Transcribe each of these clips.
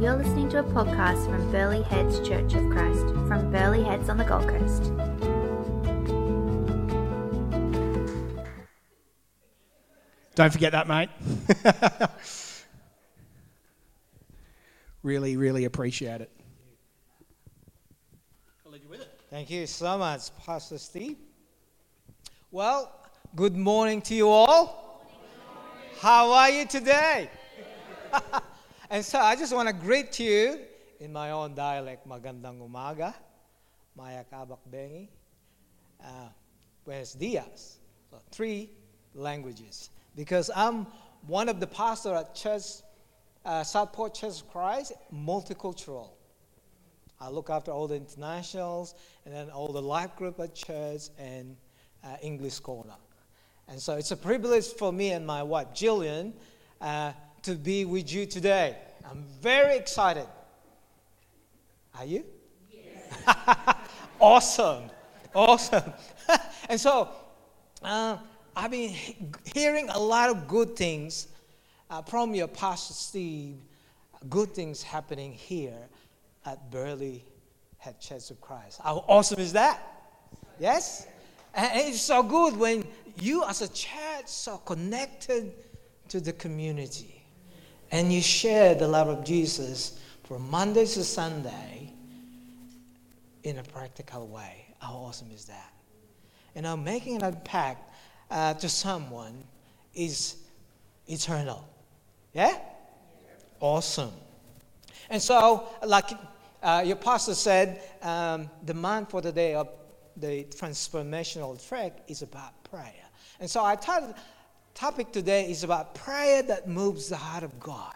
You're listening to a podcast from Burleigh Heads Church of Christ from Burleigh Heads on the Gold Coast. Don't forget that, mate. really, really appreciate it. I'll leave you with it. Thank you so much, Pastor Steve. Well, good morning to you all. How are you today? and so I just want to greet you in my own dialect, magandang umaga, maya kabak bengi, uh, buenos dias. So three languages. Because I'm one of the pastors at church, uh, Southport Church of Christ, multicultural. I look after all the internationals and then all the life group at church and uh, English corner. And so it's a privilege for me and my wife, Jillian, uh, to be with you today. I'm very excited. Are you? Yes. awesome. Awesome. and so uh, I've been hearing a lot of good things uh, from your Pastor Steve, good things happening here at Burleigh Head Church of Christ. How awesome is that? Yes? And it's so good when you as a church so connected to the community and you share the love of Jesus from Monday to Sunday in a practical way. How awesome is that? You know, making an impact uh, to someone is eternal. Yeah? Awesome. And so, like uh, your pastor said, um, the month for the day of the transformational track is about prayer. And so I title, topic today is about prayer that moves the heart of God.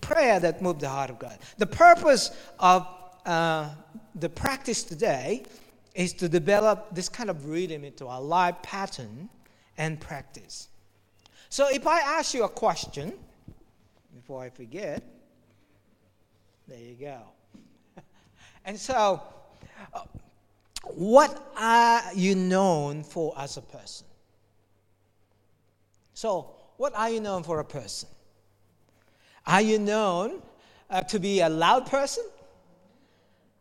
Prayer that moves the heart of God. The purpose of uh, the practice today is to develop this kind of rhythm into our life pattern and practice. So if I ask you a question, before I forget, there you go. and so, uh, what are you known for as a person? So, what are you known for a person? Are you known uh, to be a loud person?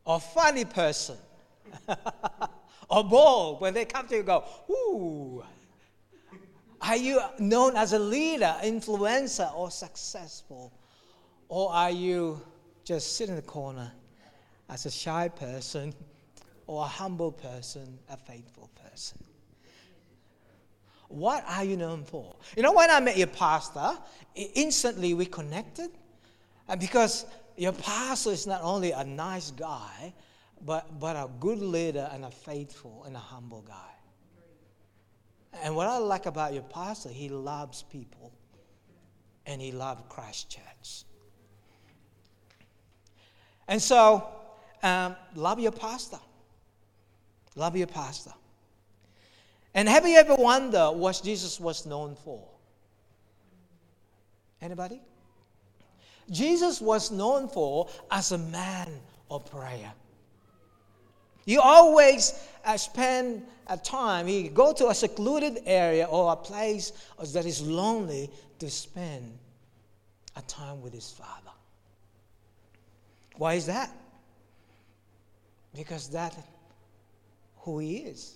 Or funny person? or bold? When they come to you, go, ooh. Are you known as a leader, influencer, or successful? Or are you just sit in the corner as a shy person? or a humble person, a faithful person. What are you known for? You know, when I met your pastor, instantly we connected. Because your pastor is not only a nice guy, but, but a good leader and a faithful and a humble guy. And what I like about your pastor, he loves people and he loves Christ Church. And so, um, love your pastor. Love your pastor. And have you ever wondered what Jesus was known for? Anybody? Jesus was known for as a man of prayer. He always uh, spend a time, he go to a secluded area or a place that is lonely to spend a time with his father. Why is that? Because that who He is.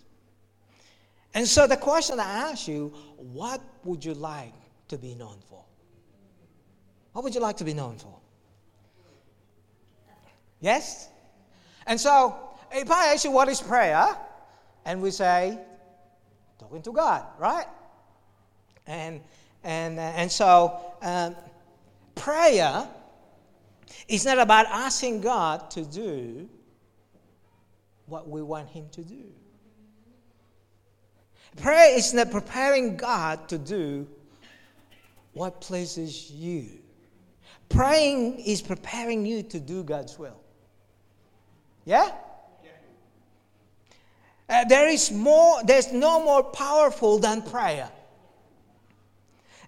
And so the question I ask you, what would you like to be known for? What would you like to be known for? Yes? And so, if I ask you what is prayer, and we say, talking to God, right? And, and, uh, and so, um, prayer is not about asking God to do what we want Him to do. Prayer is not preparing God to do what pleases you. Praying is preparing you to do God's will. Yeah? Uh, there is more, there's no more powerful than prayer.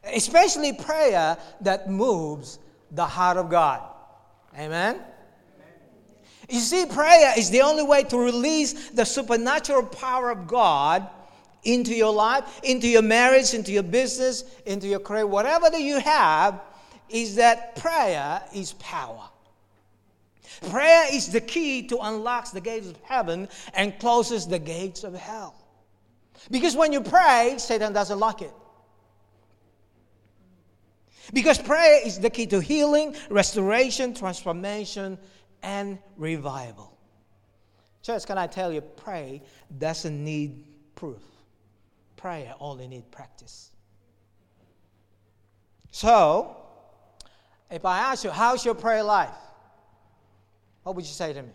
Especially prayer that moves the heart of God. Amen? You see, prayer is the only way to release the supernatural power of God into your life, into your marriage, into your business, into your career, whatever that you have. is that prayer is power. Prayer is the key to unlock the gates of heaven and closes the gates of hell. Because when you pray, Satan doesn't like it. Because prayer is the key to healing, restoration, transformation, and revival. Church, can I tell you, pray doesn't need proof. Prayer only needs practice. So, if I ask you, how's your prayer life? What would you say to me?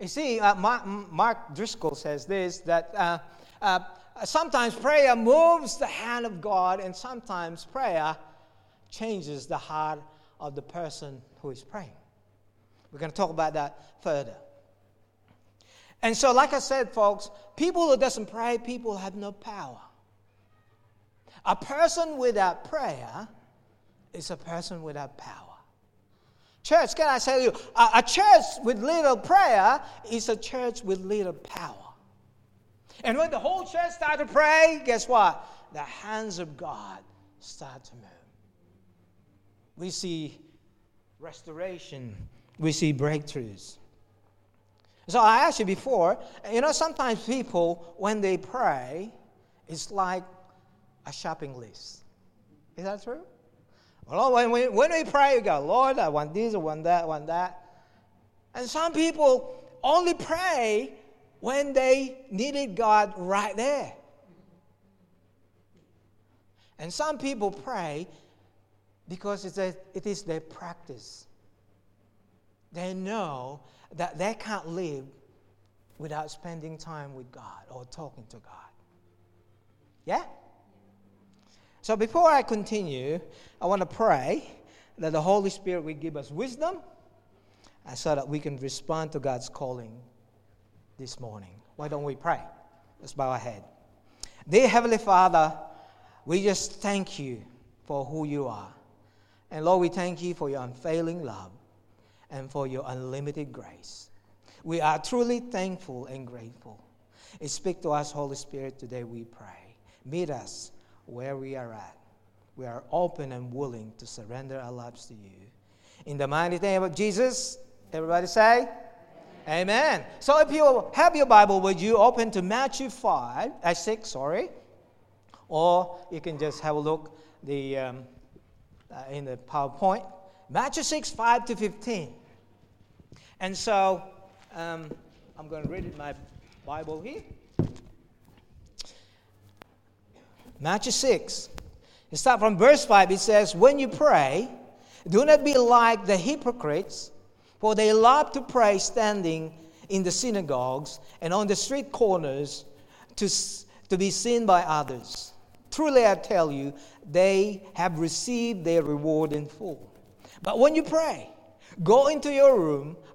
You see, uh, Mark, Mark, Driscoll says this that uh, uh, sometimes prayer moves the hand of God, and sometimes prayer changes the heart of the person who is praying. We're going to talk about that further. And so, like I said, folks, people who doesn't pray, people have no power. A person without prayer is a person without power. Church, can I tell you, a, a church with little prayer is a church with little power. And when the whole church start to pray, guess what? The hands of God start to move. We see restoration, we see breakthroughs. So I asked you before, you know, sometimes people, when they pray, it's like a shopping list. Is that true? Well, when we, when we pray, we go, Lord, I want this, I want that, I want that. And some people only pray when they needed God right there. And some people pray because it's a, it is their practice. They know that they can't live without spending time with God or talking to God. Yeah? So before I continue, I want to pray that the Holy Spirit will give us wisdom uh, so that we can respond to God's calling this morning. Why don't we pray? Let's bow our head. Dear Heavenly Father, we just thank you for who you are. And Lord, we thank you for your unfailing love and for your unlimited grace. We are truly thankful and grateful. speak to us, Holy Spirit, today we pray. Meet us where we are at. We are open and willing to surrender our lives to you. In the mighty name of Jesus, everybody say, Amen. Amen. So if you have your Bible, would you open to Matthew 5, uh, 6, sorry. Or you can just have a look the, um, uh, in the PowerPoint. Matthew 6, 5 to 15. And so um, I'm going to read it my Bible here. Matthew 6. You start from verse 5. It says, When you pray, do not be like the hypocrites, for they love to pray standing in the synagogues and on the street corners to, to be seen by others. Truly, I tell you, they have received their reward in full. But when you pray, go into your room,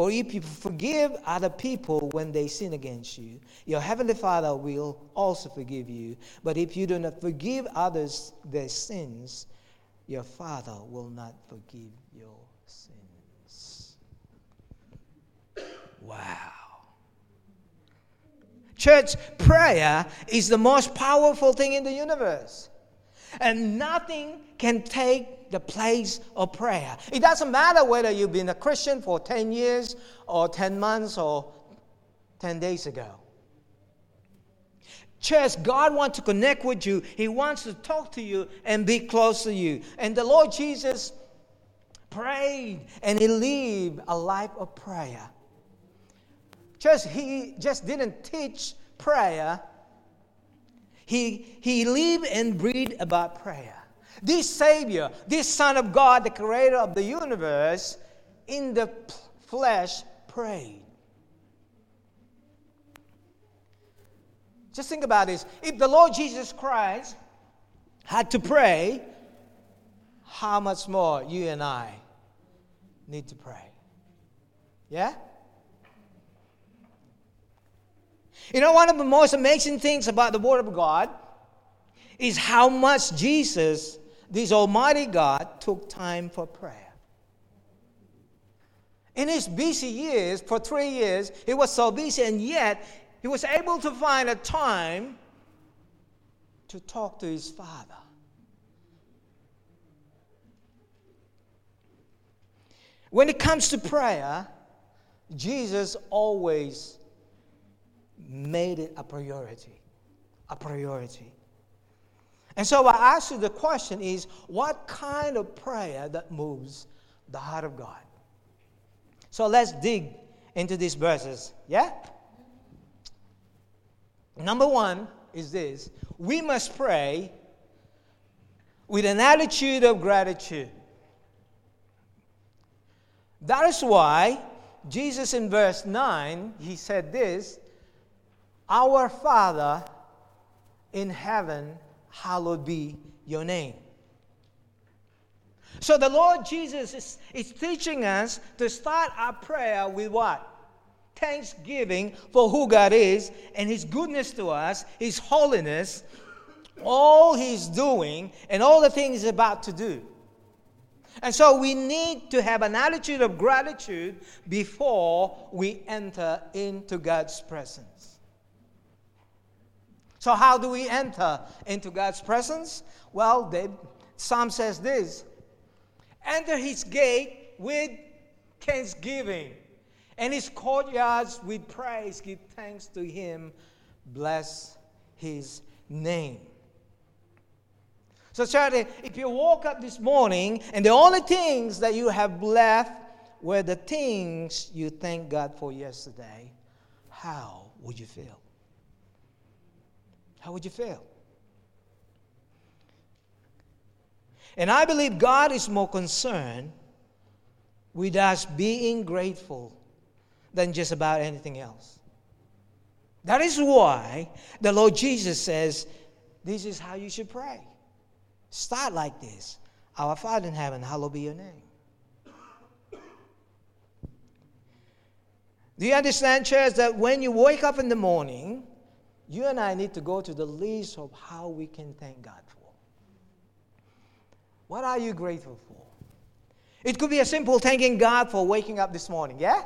For if you forgive other people when they sin against you, your heavenly Father will also forgive you. But if you do not forgive others their sins, your Father will not forgive your sins. Wow. Church, prayer is the most powerful thing in the universe. And nothing can take the place of prayer. It doesn't matter whether you've been a Christian for 10 years or 10 months or 10 days ago. Church, God wants to connect with you. He wants to talk to you and be close to you. And the Lord Jesus prayed and he lived a life of prayer. Just he just didn't teach prayer. He, he lived and breathed about prayer. This Savior, this Son of God, the creator of the universe, in the flesh prayed. Just think about this. If the Lord Jesus Christ had to pray, how much more you and I need to pray? Yeah? You know, one of the most amazing things about the Word of God is how much Jesus, this Almighty God, took time for prayer. In his busy years, for three years, he was so busy, and yet he was able to find a time to talk to his Father. When it comes to prayer, Jesus always made it a priority. A priority. And so I ask you the question is what kind of prayer that moves the heart of God? So let's dig into these verses. Yeah? Number one is this we must pray with an attitude of gratitude. That is why Jesus in verse 9, he said this Our Father in heaven, hallowed be your name. So the Lord Jesus is, is teaching us to start our prayer with what? Thanksgiving for who God is and His goodness to us, His holiness, all He's doing, and all the things He's about to do. And so we need to have an attitude of gratitude before we enter into God's presence. So, how do we enter into God's presence? Well, the Psalm says this Enter his gate with thanksgiving, and his courtyards with praise. Give thanks to him. Bless his name. So, Charlie, if you woke up this morning and the only things that you have left were the things you thank God for yesterday, how would you feel? How would you feel? And I believe God is more concerned with us being grateful than just about anything else. That is why the Lord Jesus says, This is how you should pray. Start like this Our Father in heaven, hallowed be your name. Do you understand, church, that when you wake up in the morning, you and I need to go to the list of how we can thank God for? What are you grateful for? It could be a simple thanking God for waking up this morning, yeah?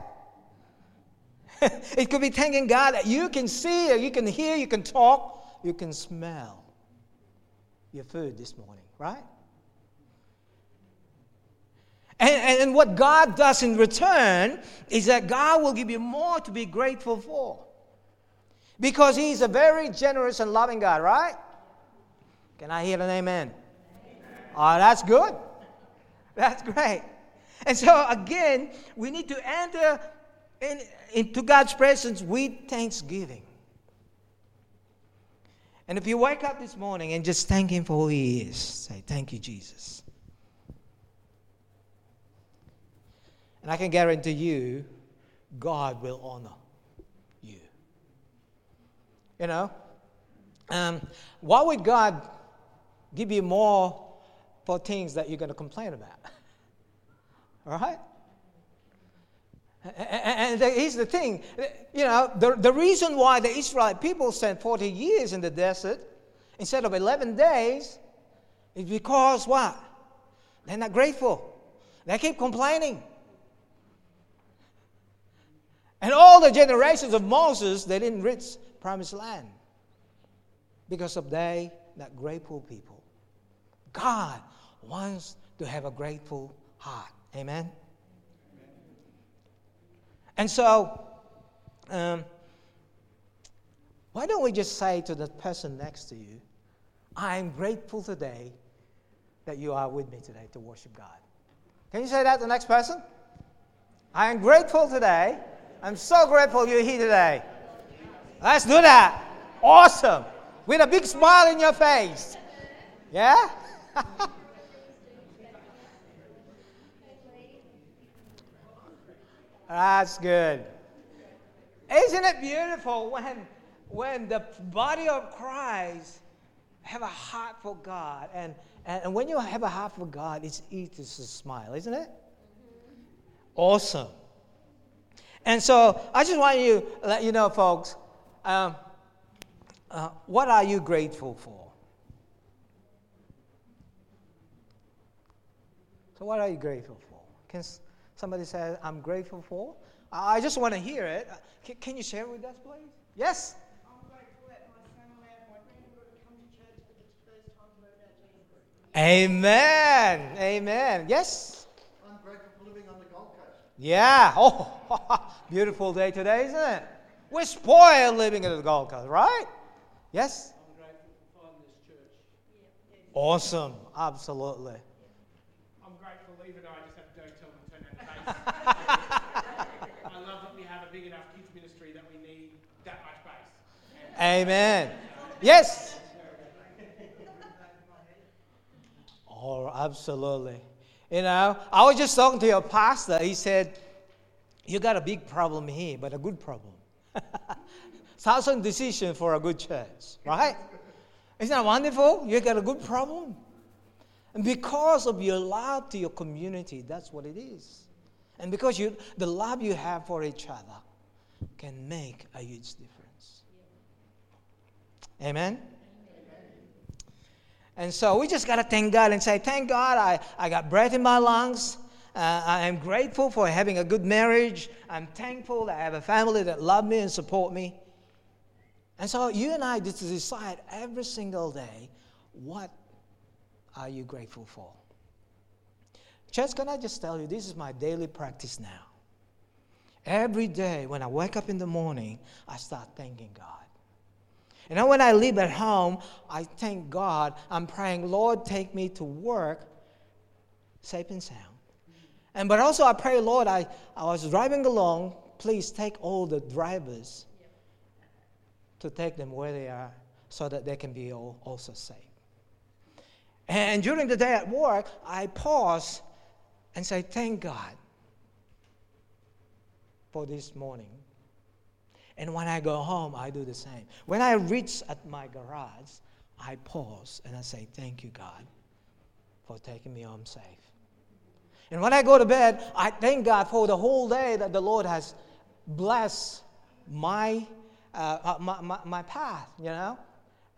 it could be thanking God that you can see, you can hear, you can talk, you can smell your food this morning, right? And, and, what God does in return is that God will give you more to be grateful for. Because He's a very generous and loving God, right? Can I hear an amen? Oh, that's good. That's great. And so, again, we need to enter in, into God's presence with thanksgiving. And if you wake up this morning and just thank Him for who He is, say, Thank you, Jesus. And I can guarantee you, God will honor. You know? Um, why would God give you more for things that you're going to complain about? All right? And here's the thing you know, the, the reason why the Israelite people spent 40 years in the desert instead of 11 days is because what? They're not grateful. They keep complaining. And all the generations of Moses, they didn't reach promised land because of they not grateful people. God wants to have a grateful heart. Amen. And so, um, why don't we just say to the person next to you, I'm grateful today that you are with me today to worship God. Can you say that to the next person? I am grateful today. I'm so grateful you're here today. Let's do that. Awesome. With a big smile in your face. Yeah? That's good. Isn't it beautiful when, when the body of Christ have a heart for God? And, and when you have a heart for God, it's easy to smile, isn't it? Awesome. And so I just want you let you know, folks, um, uh, what are you grateful for? So, what are you grateful for? Can somebody say, I'm grateful for? I just want to hear it. Can, can you share with us, please? Yes? Amen. Amen. Yes? I'm grateful for living on the Gold Coast. Yeah. Oh, beautiful day today, isn't it? We're spoiled living in the Gold Coast, right? Yes? I'm grateful for this church. Awesome. Absolutely. I'm grateful even though I just have to go tell them to turn out the base. I love that we have a big enough kids ministry that we need that much space. Amen. Yes. Oh, absolutely. You know, I was just talking to your pastor. He said, You got a big problem here, but a good problem. Thousand decisions for a good church, right? Isn't that wonderful? You got a good problem. And because of your love to your community, that's what it is. And because you, the love you have for each other can make a huge difference. Amen? And so we just got to thank God and say, Thank God I, I got breath in my lungs. Uh, I am grateful for having a good marriage. I'm thankful that I have a family that love me and support me. And so you and I just decide every single day what are you grateful for? Church, can I just tell you, this is my daily practice now. Every day when I wake up in the morning, I start thanking God. And then when I leave at home, I thank God. I'm praying, Lord, take me to work safe and sound. And but also I pray, Lord, I, I was driving along, please take all the drivers to take them where they are so that they can be all, also safe. And during the day at work, I pause and say, Thank God for this morning. And when I go home, I do the same. When I reach at my garage, I pause and I say, Thank you, God, for taking me home safe. And when I go to bed, I thank God for the whole day that the Lord has blessed my, uh, uh my, my, my, path, you know,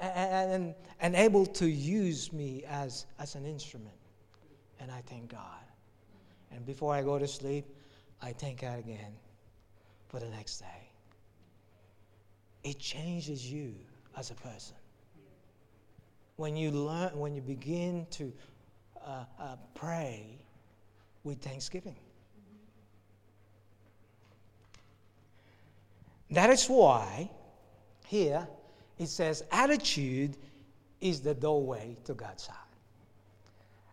and, and, and able to use me as, as an instrument. And I thank God. And before I go to sleep, I thank God again for the next day it changes you as a person. When you learn, when you begin to uh, uh, pray with thanksgiving. That is why here it says attitude is the doorway to God's heart.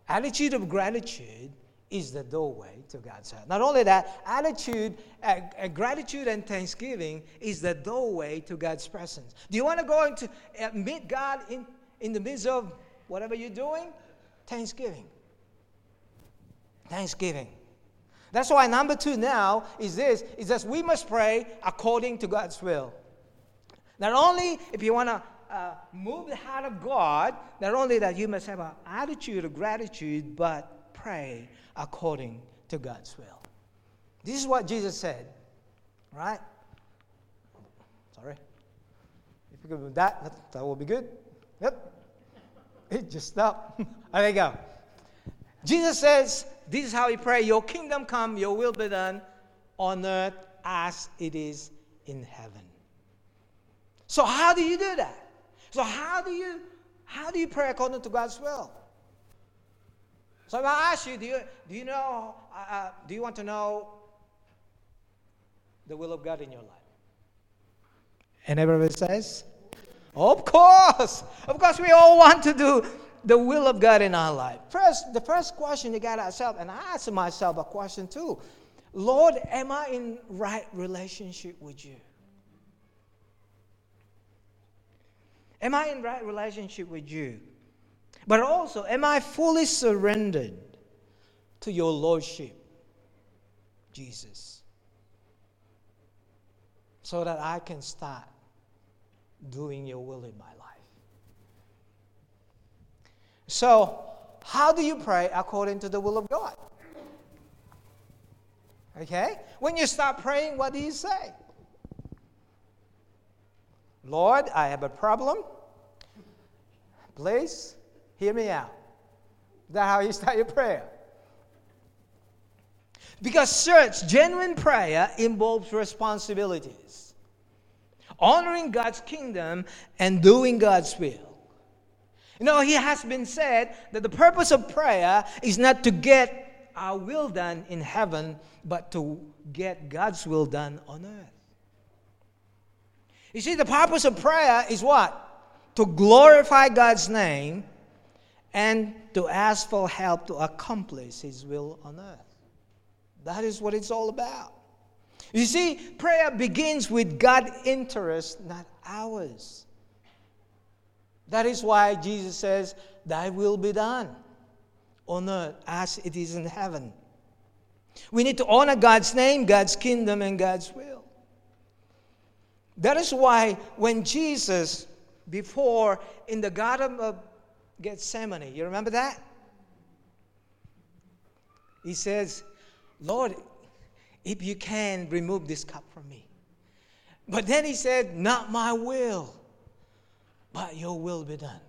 Attitude of gratitude is the doorway to God's heart. Not only that, attitude, uh, uh, gratitude, and thanksgiving is the doorway to God's presence. Do you want to go into uh, meet God in, in the midst of whatever you're doing? Thanksgiving. Thanksgiving. That's why number two now is this: is that we must pray according to God's will. Not only if you want to uh, move the heart of God, not only that you must have an attitude of gratitude, but pray according to God's will. This is what Jesus said, right? Sorry. If you could move that, that, that will be good. Yep. It just stopped. there you go. Jesus says, This is how we pray Your kingdom come, your will be done on earth as it is in heaven. So, how do you do that? So, how do you how do you pray according to God's will? So if I ask you, do you, do you know, uh, uh, do you want to know the will of God in your life? And everybody says, of course, of course, we all want to do the will of God in our life? First, the first question you got to ask and I ask myself a question too. Lord, am I in right relationship with you? Am I in right relationship with you? But also, am I fully surrendered to your Lordship, Jesus? So that I can start doing your will in my life. So, how do you pray according to the will of God? Okay? When you start praying, what do you say? Lord, I have a problem. Please hear me out. Is that how you start your prayer? Because church, genuine prayer involves responsibilities. Honoring God's kingdom and doing God's will. You know, he has been said that the purpose of prayer is not to get our will done in heaven, but to get God's will done on earth. You see, the purpose of prayer is what? To glorify God's name and to ask for help to accomplish His will on earth. That is what it's all about. You see, prayer begins with God's interest, not ours. That is why Jesus says, Thy will be done on earth as it is in heaven. We need to honor God's name, God's kingdom, and God's will. That is why when Jesus, before in the Garden of Gethsemane, you remember that? He says, Lord, if you can, remove this cup from me. But then he said, Not my will, but your will be done.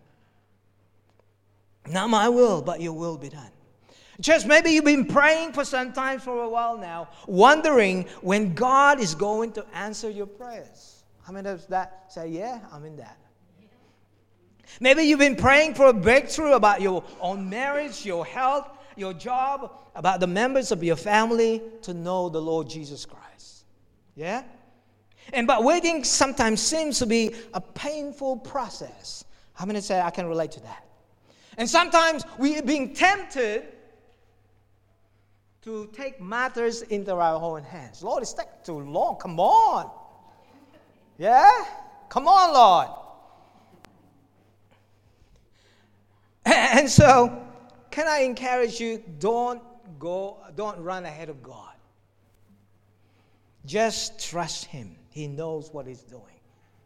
Not my will, but your will be done. Just maybe you've been praying for some time for a while now, wondering when God is going to answer your prayers. How many of that say, Yeah, I'm in that? Maybe you've been praying for a breakthrough about your own marriage, your health, your job, about the members of your family to know the Lord Jesus Christ. Yeah? And but waiting sometimes seems to be a painful process. How many say I can relate to that? And sometimes we are being tempted to take matters into our own hands. Lord, it's taking too long. Come on. Yeah? Come on, Lord. And so, can I encourage you? Don't go, don't run ahead of God. Just trust Him. He knows what He's doing.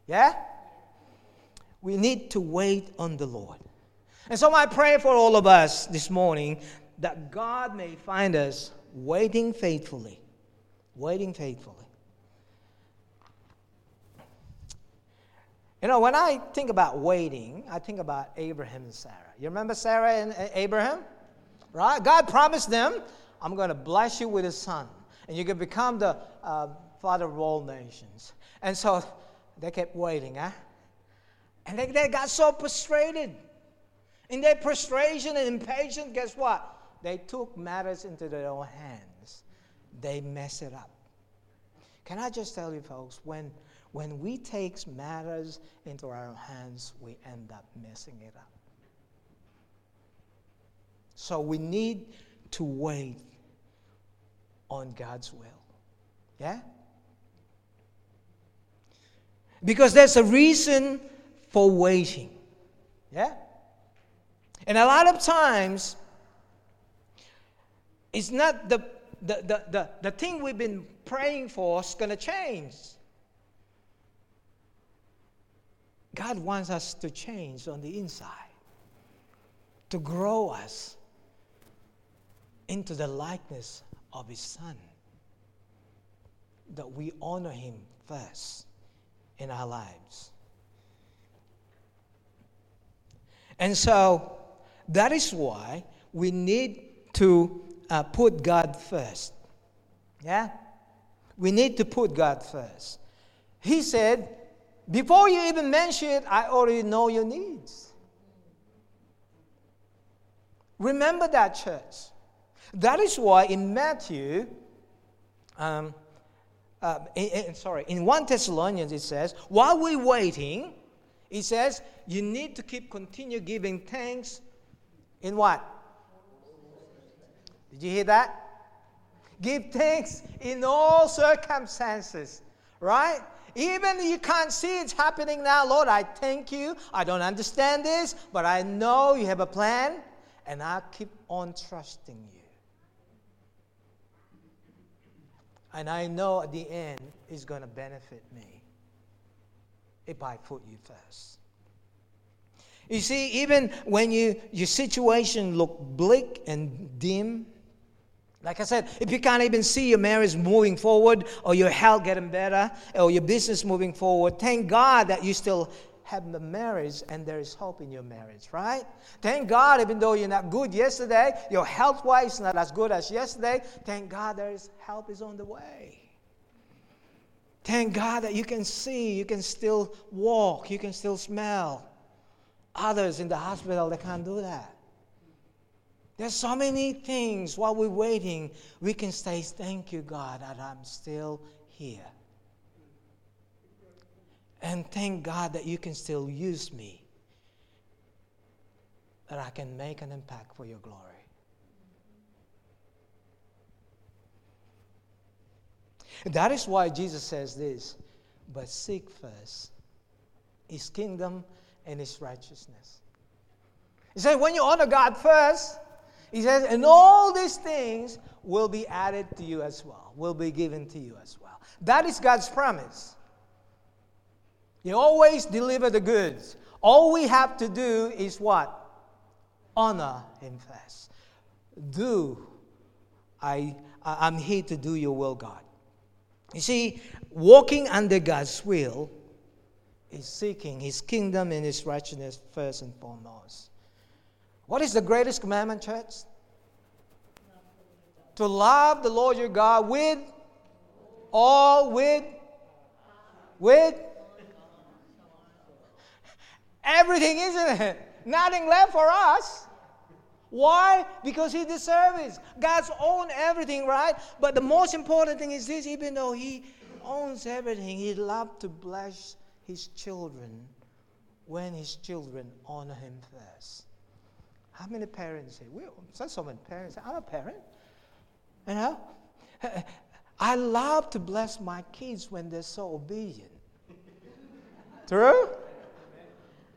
Yeah? We need to wait on the Lord. And so, I pray for all of us this morning that God may find us waiting faithfully. Waiting faithfully. You know, when I think about waiting, I think about Abraham and Sarah. You remember Sarah and Abraham? Right? God promised them, I'm going to bless you with a son, and you can become the uh, father of all nations. And so they kept waiting, huh? And they, they got so frustrated. In their frustration and impatience, guess what? They took matters into their own hands. They mess it up. Can I just tell you, folks, when when we take matters into our own hands, we end up messing it up. So we need to wait on God's will. Yeah? Because there's a reason for waiting. Yeah? And a lot of times, it's not the, the, the, the, the thing we've been praying for is going to change. God wants us to change on the inside, to grow us into the likeness of His Son. That we honor Him first in our lives. And so that is why we need to uh, put God first. Yeah? We need to put God first. He said, before you even mention it, I already know your needs. Remember that, church. That is why in Matthew, um, uh, in, in, sorry, in 1 Thessalonians it says, while we're waiting, it says, you need to keep continue giving thanks In what? Did you hear that? Give thanks in all circumstances, right? Even you can't see it's happening now, Lord, I thank you. I don't understand this, but I know you have a plan, and I'll keep on trusting you. And I know at the end it's going to benefit me if I put you first. You see, even when you, your situation look bleak and dim, like I said, if you can't even see your marriage moving forward or your health getting better or your business moving forward, thank God that you still have the marriage and there is hope in your marriage, right? Thank God, even though you're not good yesterday, your health wise not as good as yesterday, thank God there is help is on the way. Thank God that you can see, you can still walk, you can still smell. Others in the hospital, they can't do that. There's so many things while we're waiting, we can say, Thank you, God, that I'm still here. And thank God that you can still use me, that I can make an impact for your glory. That is why Jesus says this but seek first his kingdom and his righteousness. He said, when you honor God first, he says, and all these things will be added to you as well, will be given to you as well. That is God's promise. He always deliver the goods. All we have to do is what? Honor Him first. Do. I, I'm here to do your will, God. You see, walking under God's will is seeking His kingdom and His righteousness first and foremost. What is the greatest commandment, church? To love the Lord your God with all, with, with everything, isn't it? Nothing left for us. Why? Because He deserves. God's own everything, right? But the most important thing is this even though He owns everything, He loves to bless His children when His children honor Him first. How many parents say, well, so many parents say, I'm a parent. You know? I love to bless my kids when they're so obedient. True?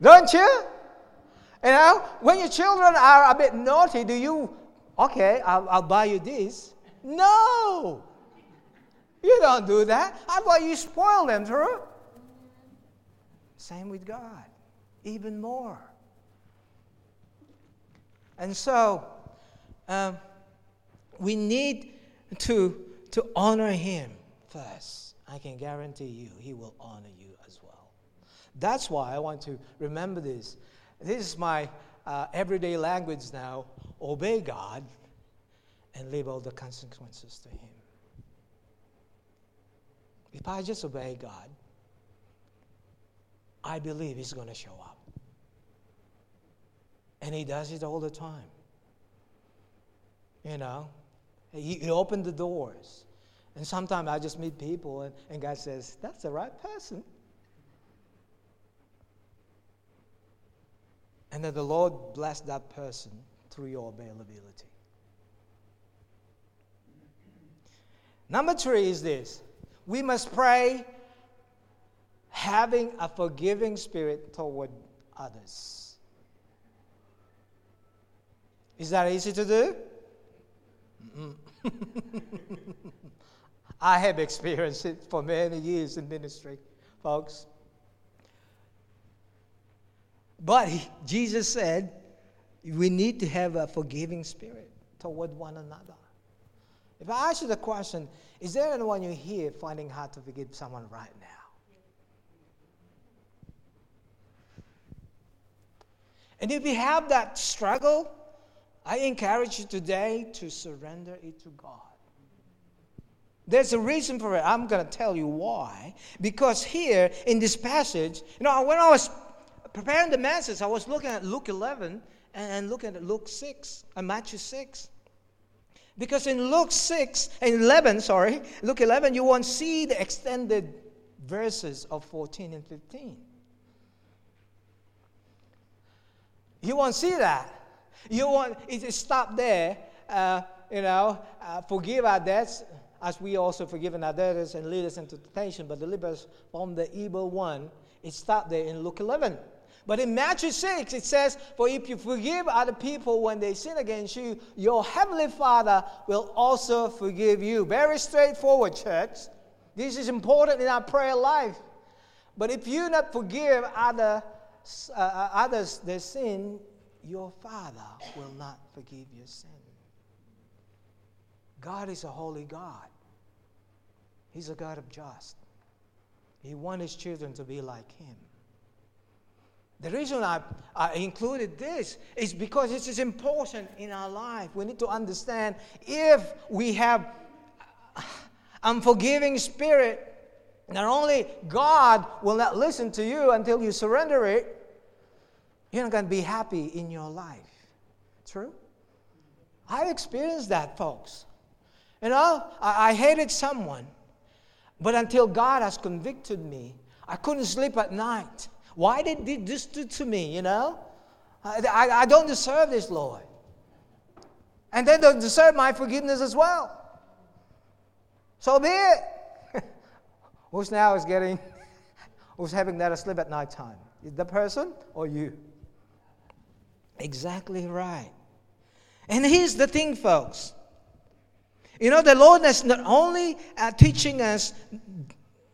Don't you? You know, when your children are a bit naughty, do you, okay, I'll, I'll buy you this? No! You don't do that. How about you spoil them, true? Same with God, even more. And so, um, we need to, to honor him first. I can guarantee you, he will honor you as well. That's why I want to remember this. This is my uh, everyday language now obey God and leave all the consequences to him. If I just obey God, I believe he's going to show up. And he does it all the time. You know, he, he opened the doors. And sometimes I just meet people, and, and God says, That's the right person. And that the Lord bless that person through your availability. Number three is this we must pray having a forgiving spirit toward others. Is that easy to do? I have experienced it for many years in ministry, folks. But he, Jesus said we need to have a forgiving spirit toward one another. If I ask you the question, is there anyone you here finding hard to forgive someone right now? And if you have that struggle, I encourage you today to surrender it to God. There's a reason for it. I'm going to tell you why. Because here in this passage, you know, when I was preparing the message, I was looking at Luke 11 and looking at Luke 6 and Matthew 6. Because in Luke 6 and 11, sorry, Luke 11, you won't see the extended verses of 14 and 15. You won't see that. You won't, it to stop there, uh, you know, uh, forgive our debts as we also forgiven our debtors and lead us into temptation, but deliver us from the evil one. It stopped there in Luke 11. But in Matthew 6, it says, For if you forgive other people when they sin against you, your heavenly Father will also forgive you. Very straightforward, church. This is important in our prayer life. But if you not forgive other, uh, uh, others their sin, your Father will not forgive your sin. God is a holy God. He's a God of just. He wants his children to be like him. The reason I, I included this is because this is important in our life. We need to understand if we have unforgiving spirit, not only God will not listen to you until you surrender it, you're not going to be happy in your life. True? I've experienced that, folks. You know, I, I hated someone, but until God has convicted me, I couldn't sleep at night. Why did this do to me, you know? I, I, don't deserve this, Lord. And they don't deserve my forgiveness as well. So be it. who's now is getting, who's having that asleep at night time? The person or you? Exactly right. And here's the thing, folks. You know, the Lord is not only uh, teaching us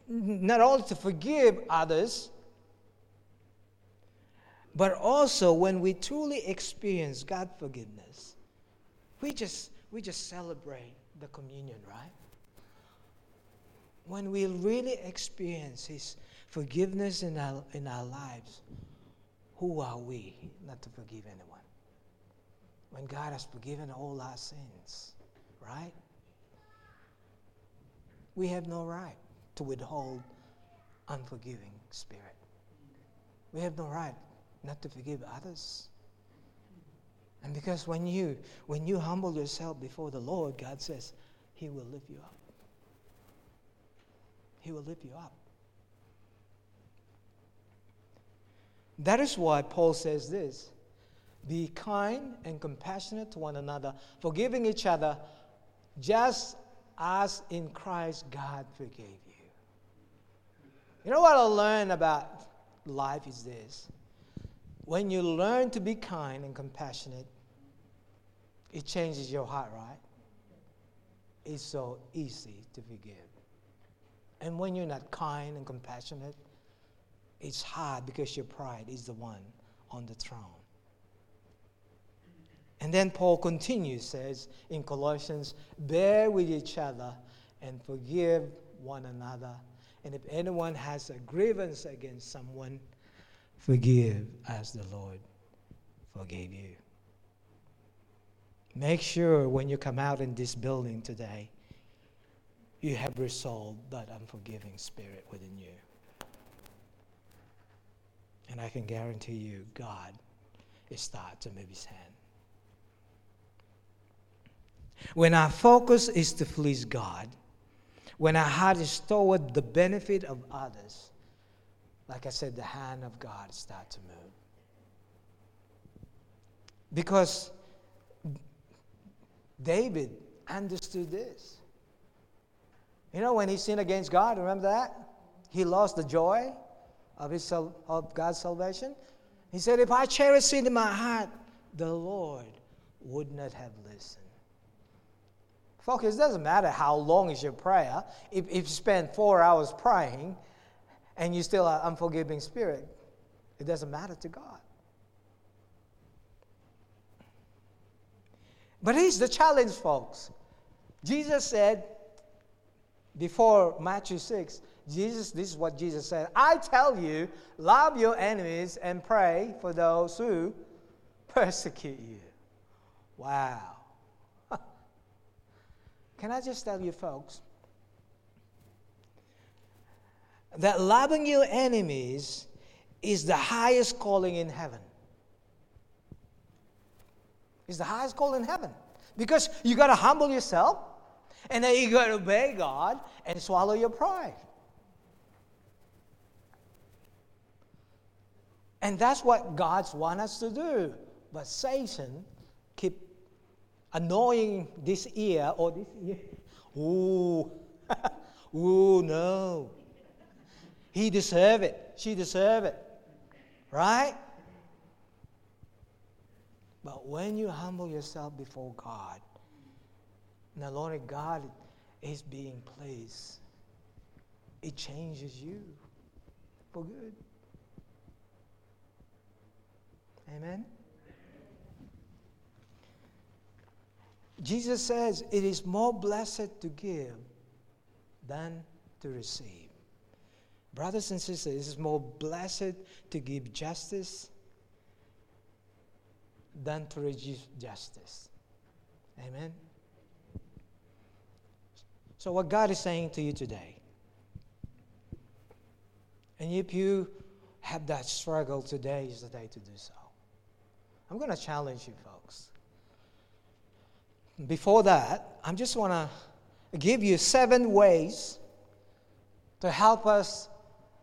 not only to forgive others, but also when we truly experience God forgiveness, we just we just celebrate the communion, right? When we really experience His forgiveness in our in our lives, who are we not to forgive anyone? When God has forgiven all our sins, right? We have no right to withhold unforgiving spirit. We have no right not to forgive others. And because when you when you humble yourself before the Lord, God says he will lift you up. He will lift you up. That is why Paul says this Be kind and compassionate to one another, forgiving each other, just as in Christ God forgave you. You know what I learned about life is this when you learn to be kind and compassionate, it changes your heart, right? It's so easy to forgive. And when you're not kind and compassionate, it's hard because your pride is the one on the throne. And then Paul continues, says in Colossians, bear with each other and forgive one another. And if anyone has a grievance against someone, Forgive as the Lord forgave you. Make sure when you come out in this building today, you have resolved that unforgiving spirit within you. And I can guarantee you, God is starting to move his hand. When our focus is to please God, when our heart is toward the benefit of others, like I said, the hand of God start to move. Because David understood this. You know, when he sinned against God, remember that? He lost the joy of, his, of God's salvation. He said, If I cherish sin in my heart, the Lord would not have listened. Folks, it doesn't matter how long is your prayer. If, if you spend four hours praying and you're still an unforgiving spirit, it doesn't matter to God. But here's the challenge, folks. Jesus said, before Matthew 6, Jesus, this is what Jesus said I tell you, love your enemies and pray for those who persecute you. Wow. Can I just tell you, folks, that loving your enemies is the highest calling in heaven. It's the highest call in heaven. Because you got to humble yourself, and then you got to obey God and swallow your pride. And that's what God's want us to do but Satan keep annoying this ear or this ear. Ooh, ooh, no. He deserve it. She deserve it. Right? But when you humble yourself before God, not only God is being pleased, it changes you for good. Amen? Jesus says it is more blessed to give than to receive. Brothers and sisters, it is more blessed to give justice than to receive justice. Amen? So, what God is saying to you today, and if you have that struggle, today is the day to do so. I'm going to challenge you, folks. Before that, I just want to give you seven ways to help us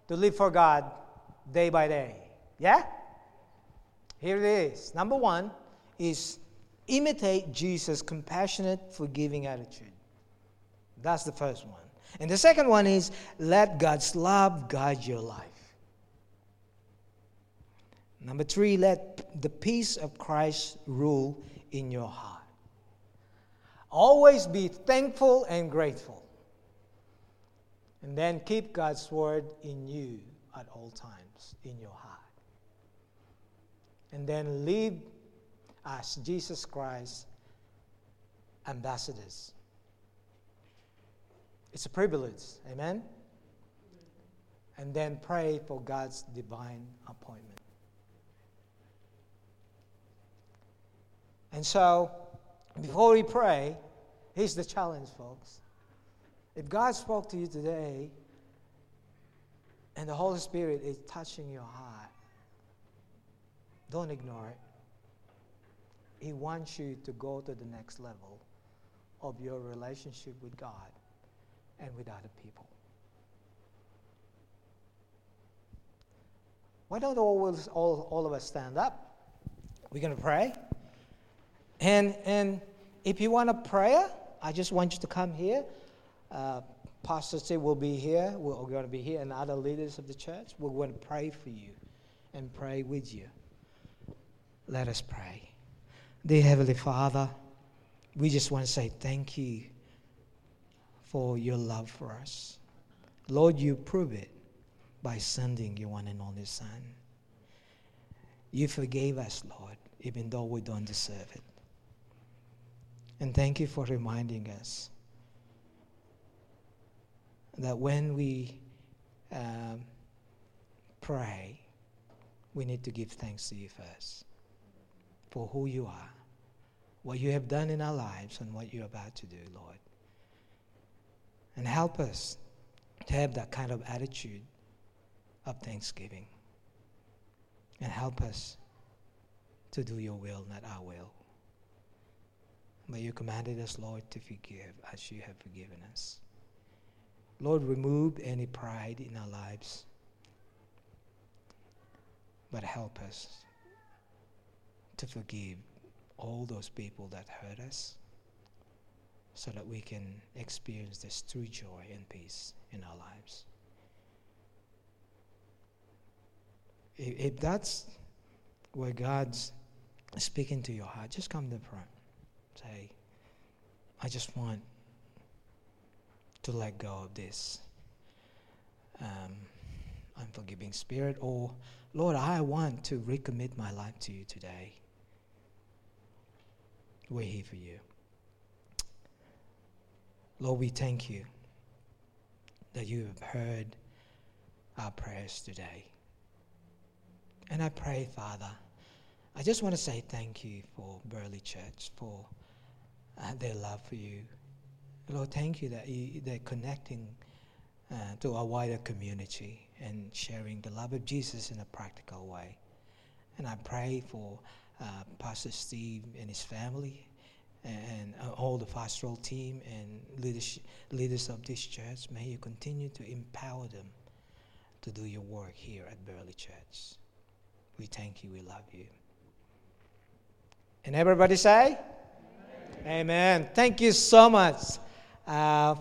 to live for God day by day. Yeah? Here it is. Number one is imitate Jesus' compassionate, forgiving attitude. That's the first one. And the second one is let God's love guide your life. Number three, let the peace of Christ rule in your heart. Always be thankful and grateful. And then keep God's word in you at all times, in your heart. And then live as Jesus Christ ambassadors. It's a privilege. Amen? And then pray for God's divine appointment. And so, before we pray, here's the challenge, folks. If God spoke to you today and the Holy Spirit is touching your heart, don't ignore it. He wants you to go to the next level of your relationship with God and with other people. Why don't all, all, all of us stand up? We're going to pray. And, and if you want a prayer, I just want you to come here. Uh, Pastor Steve will be here. We're going to be here, and other leaders of the church. We're going to pray for you and pray with you. Let us pray. Dear Heavenly Father, we just want to say thank you for your love for us. Lord, you prove it by sending your one and only Son. You forgave us, Lord, even though we don't deserve it. And thank you for reminding us that when we um, pray, we need to give thanks to you first for who you are, what you have done in our lives, and what you're about to do, Lord. And help us to have that kind of attitude of thanksgiving. And help us to do your will, not our will. But you commanded us, Lord, to forgive as you have forgiven us. Lord, remove any pride in our lives, but help us to forgive all those people that hurt us so that we can experience this true joy and peace in our lives. If, if that's where God's speaking to your heart, just come to the front. Say, I just want to let go of this um, unforgiving spirit, or Lord, I want to recommit my life to you today. We're here for you. Lord, we thank you that you have heard our prayers today. And I pray, Father, I just want to say thank you for Burleigh Church, for uh, their love for you. Lord, thank you that you, they're connecting uh, to a wider community and sharing the love of Jesus in a practical way. And I pray for uh, Pastor Steve and his family and uh, all the pastoral team and leaders, leaders of this church. May you continue to empower them to do your work here at Burleigh Church. We thank you. We love you. And everybody say? Amen. Thank you so much uh,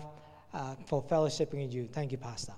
uh, for fellowshipping with you. Thank you, Pastor.